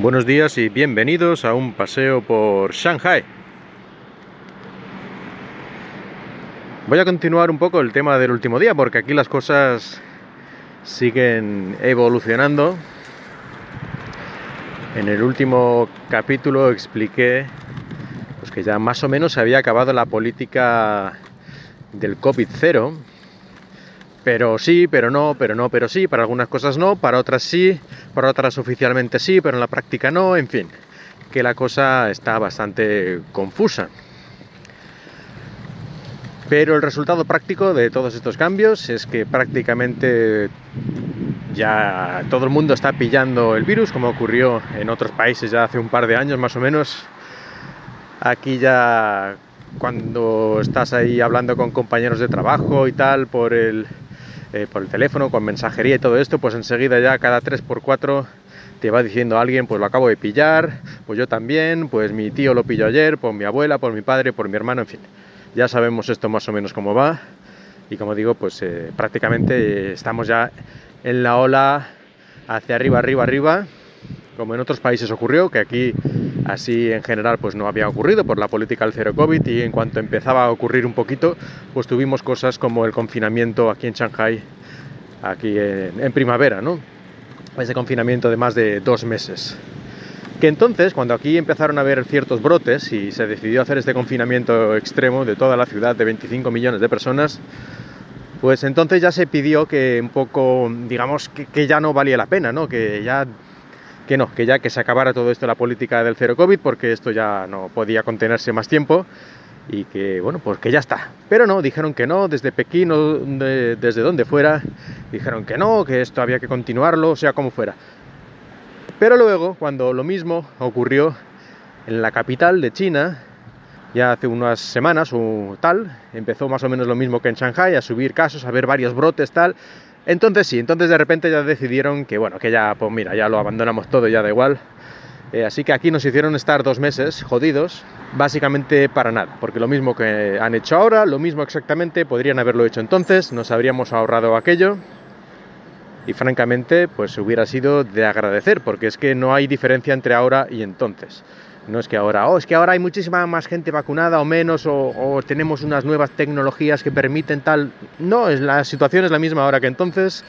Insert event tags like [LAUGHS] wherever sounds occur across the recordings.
Buenos días y bienvenidos a un paseo por Shanghai. Voy a continuar un poco el tema del último día porque aquí las cosas siguen evolucionando. En el último capítulo expliqué pues, que ya más o menos se había acabado la política del COVID-0 pero sí, pero no, pero no, pero sí, para algunas cosas no, para otras sí, para otras oficialmente sí, pero en la práctica no, en fin, que la cosa está bastante confusa. Pero el resultado práctico de todos estos cambios es que prácticamente ya todo el mundo está pillando el virus, como ocurrió en otros países ya hace un par de años más o menos. Aquí ya cuando estás ahí hablando con compañeros de trabajo y tal por el eh, por el teléfono, con mensajería y todo esto, pues enseguida ya cada 3x4 te va diciendo alguien, pues lo acabo de pillar, pues yo también, pues mi tío lo pilló ayer, por mi abuela, por mi padre, por mi hermano, en fin. Ya sabemos esto más o menos cómo va y como digo, pues eh, prácticamente estamos ya en la ola hacia arriba, arriba, arriba, como en otros países ocurrió, que aquí así en general pues no había ocurrido por la política del cero COVID y en cuanto empezaba a ocurrir un poquito, pues tuvimos cosas como el confinamiento aquí en Shanghai, aquí en, primavera, ¿no? Ese confinamiento de más de dos meses. Que entonces, cuando aquí empezaron a haber ciertos brotes y se decidió hacer este confinamiento extremo de toda la ciudad de 25 millones de personas, pues entonces ya se pidió que un poco, digamos, que, que ya no valía la pena, ¿no? Que ya que no, que ya que se acabara todo esto la política del cero COVID, porque esto ya no podía contenerse más tiempo y que, bueno, pues que ya está. Pero no, dijeron que no, desde Pekín o desde donde fuera, dijeron que no, que esto había que continuarlo, sea como fuera. Pero luego, cuando lo mismo ocurrió en la capital de China, ya hace unas semanas o tal, empezó más o menos lo mismo que en Shanghai, a subir casos, a ver varios brotes tal, entonces sí, entonces de repente ya decidieron que bueno, que ya, pues mira, ya lo abandonamos todo, ya da igual. Eh, así que aquí nos hicieron estar dos meses jodidos, básicamente para nada, porque lo mismo que han hecho ahora, lo mismo exactamente, podrían haberlo hecho entonces, nos habríamos ahorrado aquello y francamente pues hubiera sido de agradecer, porque es que no hay diferencia entre ahora y entonces. No es que ahora, oh, es que ahora hay muchísima más gente vacunada o menos, o, tenemos unas nuevas tecnologías que permiten tal. No, es, la situación es la misma ahora que entonces.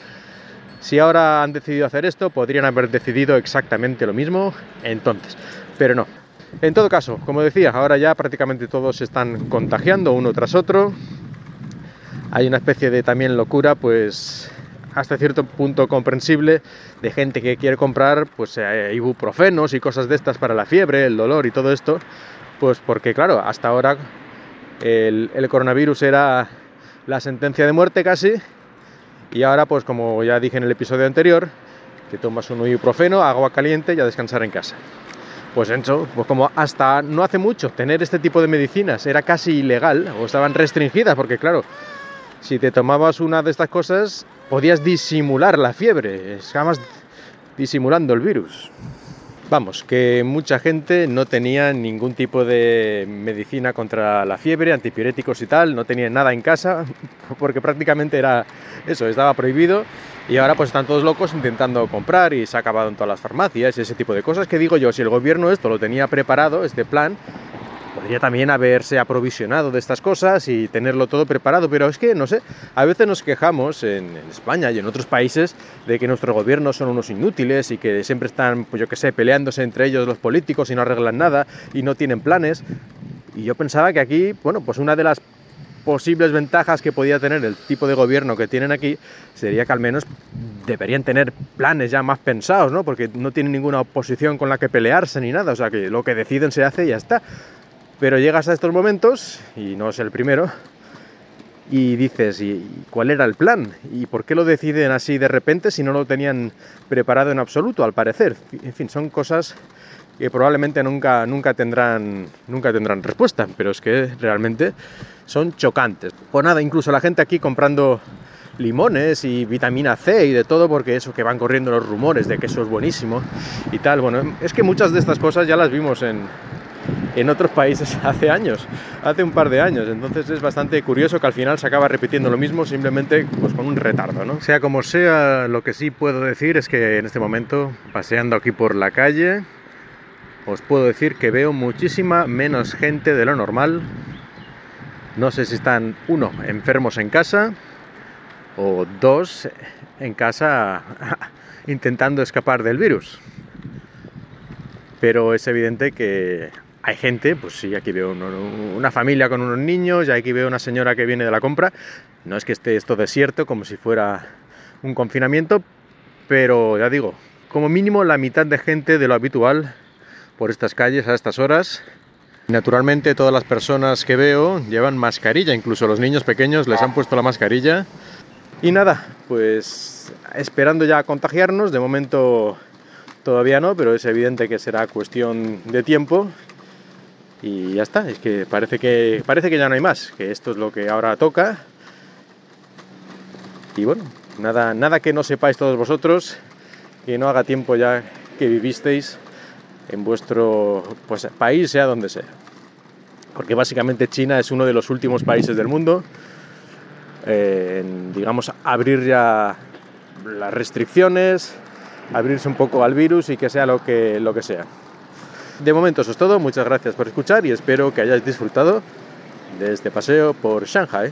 Si ahora han decidido hacer esto, podrían haber decidido exactamente lo mismo entonces. Pero no. En todo caso, como decía, ahora ya prácticamente todos se están contagiando uno tras otro. Hay una especie de también locura, pues hasta cierto punto comprensible de gente que quiere comprar pues eh, ibuprofenos y cosas de estas para la fiebre, el dolor y todo esto, pues porque claro, hasta ahora el, coronavirus era la sentencia de muerte casi y ahora pues como ya dije en el episodio anterior, que tomas un ibuprofeno, agua caliente y a descansar en casa. Pues eso, pues como hasta no hace mucho tener este tipo de medicinas era casi ilegal o estaban restringidas porque claro, si te tomabas una de estas cosas podías disimular la fiebre, estabas disimulando el virus. Vamos, que mucha gente no tenía ningún tipo de medicina contra la fiebre, antipiréticos y tal, no tenía nada en casa, [LAUGHS] porque prácticamente era eso, estaba prohibido y ahora pues están todos locos intentando comprar y se ha acabado en todas las farmacias y ese tipo de cosas que digo yo, si el gobierno esto lo tenía preparado, este plan, podría también haberse aprovisionado de estas cosas y tenerlo todo preparado, pero es que, no sé, a veces nos quejamos en, España y en otros países de que nuestros gobiernos son unos inútiles y que siempre están, pues yo qué sé, peleándose entre ellos los políticos y no arreglan nada y no tienen planes. Y yo pensaba que aquí, bueno, pues una de las posibles ventajas que podía tener el tipo de gobierno que tienen aquí sería que al menos deberían tener planes ya más pensados, ¿no? Porque no tienen ninguna oposición con la que pelearse ni nada, o sea que lo que deciden se hace y ya está. Pero llegas a estos momentos, y no es el primero, y dices, ¿y cuál era el plan? ¿Y por qué lo deciden así de repente si no lo tenían preparado en absoluto, al parecer? En fin, son cosas que probablemente nunca, nunca, tendrán, nunca tendrán respuesta, pero es que realmente son chocantes. Pues nada, incluso la gente aquí comprando limones y vitamina C y de todo, porque eso que van corriendo los rumores de que eso es buenísimo y tal. Bueno, es que muchas de estas cosas ya las vimos en, en otros países [LAUGHS] hace años, hace un par de años. Entonces es bastante curioso que al final se acaba repitiendo lo mismo simplemente pues, con un retardo, ¿no? Sea como sea, lo que sí puedo decir es que en este momento, paseando aquí por la calle, os puedo decir que veo muchísima menos gente de lo normal. No sé si están, uno, enfermos en casa o dos, en casa [LAUGHS] intentando escapar del virus. Pero es evidente que hay gente, pues sí, aquí veo una familia con unos niños, y aquí veo una señora que viene de la compra. No es que esté esto desierto como si fuera un confinamiento, pero ya digo, como mínimo la mitad de gente de lo habitual por estas calles a estas horas. Naturalmente todas las personas que veo llevan mascarilla, incluso los niños pequeños les han puesto la mascarilla. Y nada, pues esperando ya contagiarnos, de momento todavía no, pero es evidente que será cuestión de tiempo. Y ya está, es que parece que parece que ya no hay más, que esto es lo que ahora toca. Y bueno, nada, nada que no sepáis todos vosotros, que no haga tiempo ya que vivisteis en vuestro pues, país, sea donde sea. Porque básicamente China es uno de los últimos países del mundo en, digamos, abrir ya las restricciones, abrirse un poco al virus y que sea lo que, lo que sea. De momento eso es todo, muchas gracias por escuchar y espero que hayáis disfrutado de este paseo por Shanghai.